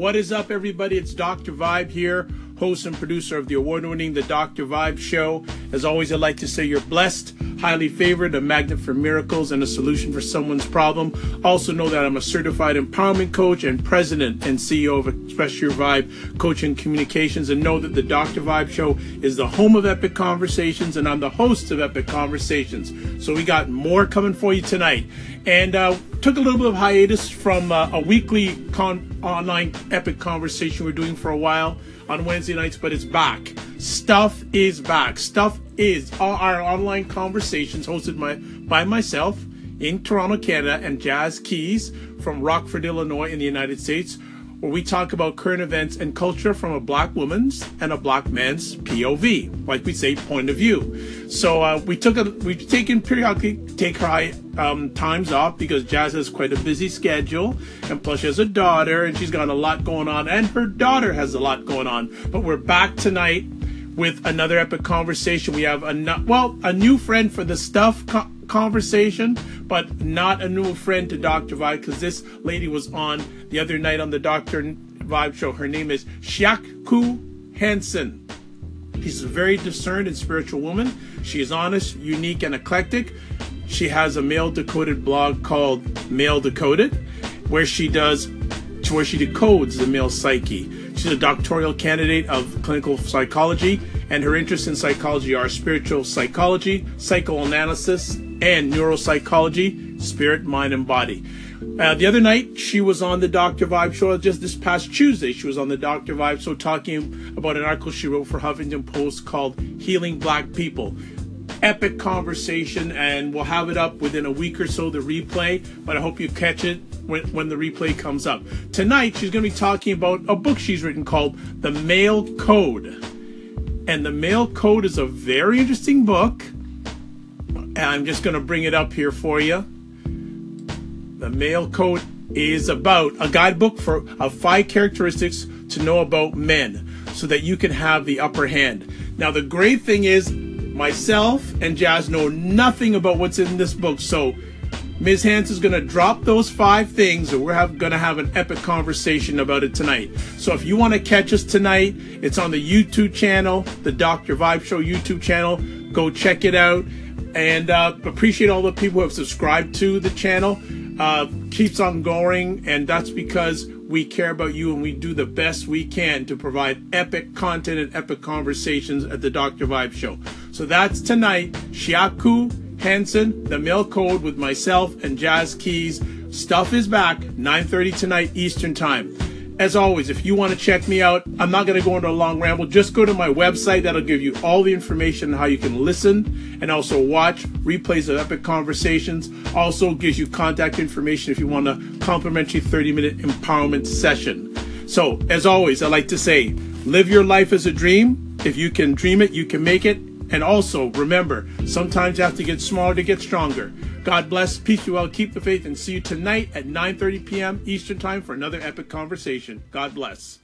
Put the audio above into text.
What is up, everybody? It's Dr. Vibe here, host and producer of the award winning The Dr. Vibe Show. As always, I'd like to say you're blessed, highly favored, a magnet for miracles, and a solution for someone's problem. Also, know that I'm a certified empowerment coach and president and CEO of Express Your Vibe Coaching Communications. And know that The Dr. Vibe Show is the home of Epic Conversations, and I'm the host of Epic Conversations. So, we got more coming for you tonight. And uh, took a little bit of hiatus from uh, a weekly con- online epic conversation we're doing for a while on Wednesday nights, but it's back. Stuff is back. Stuff is our online conversations hosted by, by myself in Toronto, Canada, and Jazz Keyes from Rockford, Illinois, in the United States where we talk about current events and culture from a black woman's and a black man's POV, like we say, point of view. So uh, we took a we've taken periodically take high um, times off because Jazz has quite a busy schedule, and plus she has a daughter and she's got a lot going on, and her daughter has a lot going on. But we're back tonight with another epic conversation. We have a well a new friend for the stuff. Co- conversation, but not a new friend to Dr. Vibe because this lady was on the other night on the Dr. Vibe show. Her name is Chiaku Hanson. She's a very discerned and spiritual woman. She is honest, unique, and eclectic. She has a male decoded blog called Male Decoded, where she does where she decodes the male psyche. She's a doctoral candidate of clinical psychology, and her interests in psychology are spiritual psychology, psychoanalysis, and neuropsychology, spirit, mind, and body. Uh, the other night, she was on the Dr. Vibe show just this past Tuesday. She was on the Dr. Vibe show talking about an article she wrote for Huffington Post called Healing Black People. Epic conversation, and we'll have it up within a week or so, the replay. But I hope you catch it when, when the replay comes up. Tonight, she's going to be talking about a book she's written called The Male Code. And The Male Code is a very interesting book and I'm just going to bring it up here for you. The male code is about a guidebook for of five characteristics to know about men so that you can have the upper hand. Now the great thing is myself and Jazz know nothing about what's in this book. So Ms. Hans is going to drop those five things and we're going to have an epic conversation about it tonight. So if you want to catch us tonight, it's on the YouTube channel, the Dr. Vibe Show YouTube channel. Go check it out and uh, appreciate all the people who have subscribed to the channel. Uh, keeps on going, and that's because we care about you and we do the best we can to provide epic content and epic conversations at the Dr. Vibe Show. So that's tonight. Chiaku Hanson, the Male Code with myself and Jazz Keyes. Stuff is back, 9:30 tonight Eastern Time. As always, if you want to check me out, I'm not going to go into a long ramble. Just go to my website. That'll give you all the information on how you can listen and also watch replays of epic conversations. Also gives you contact information if you want a complimentary 30 minute empowerment session. So, as always, I like to say, live your life as a dream. If you can dream it, you can make it. And also remember, sometimes you have to get smaller to get stronger. God bless, peace you well, keep the faith, and see you tonight at 9:30 p.m. Eastern Time for another epic conversation. God bless.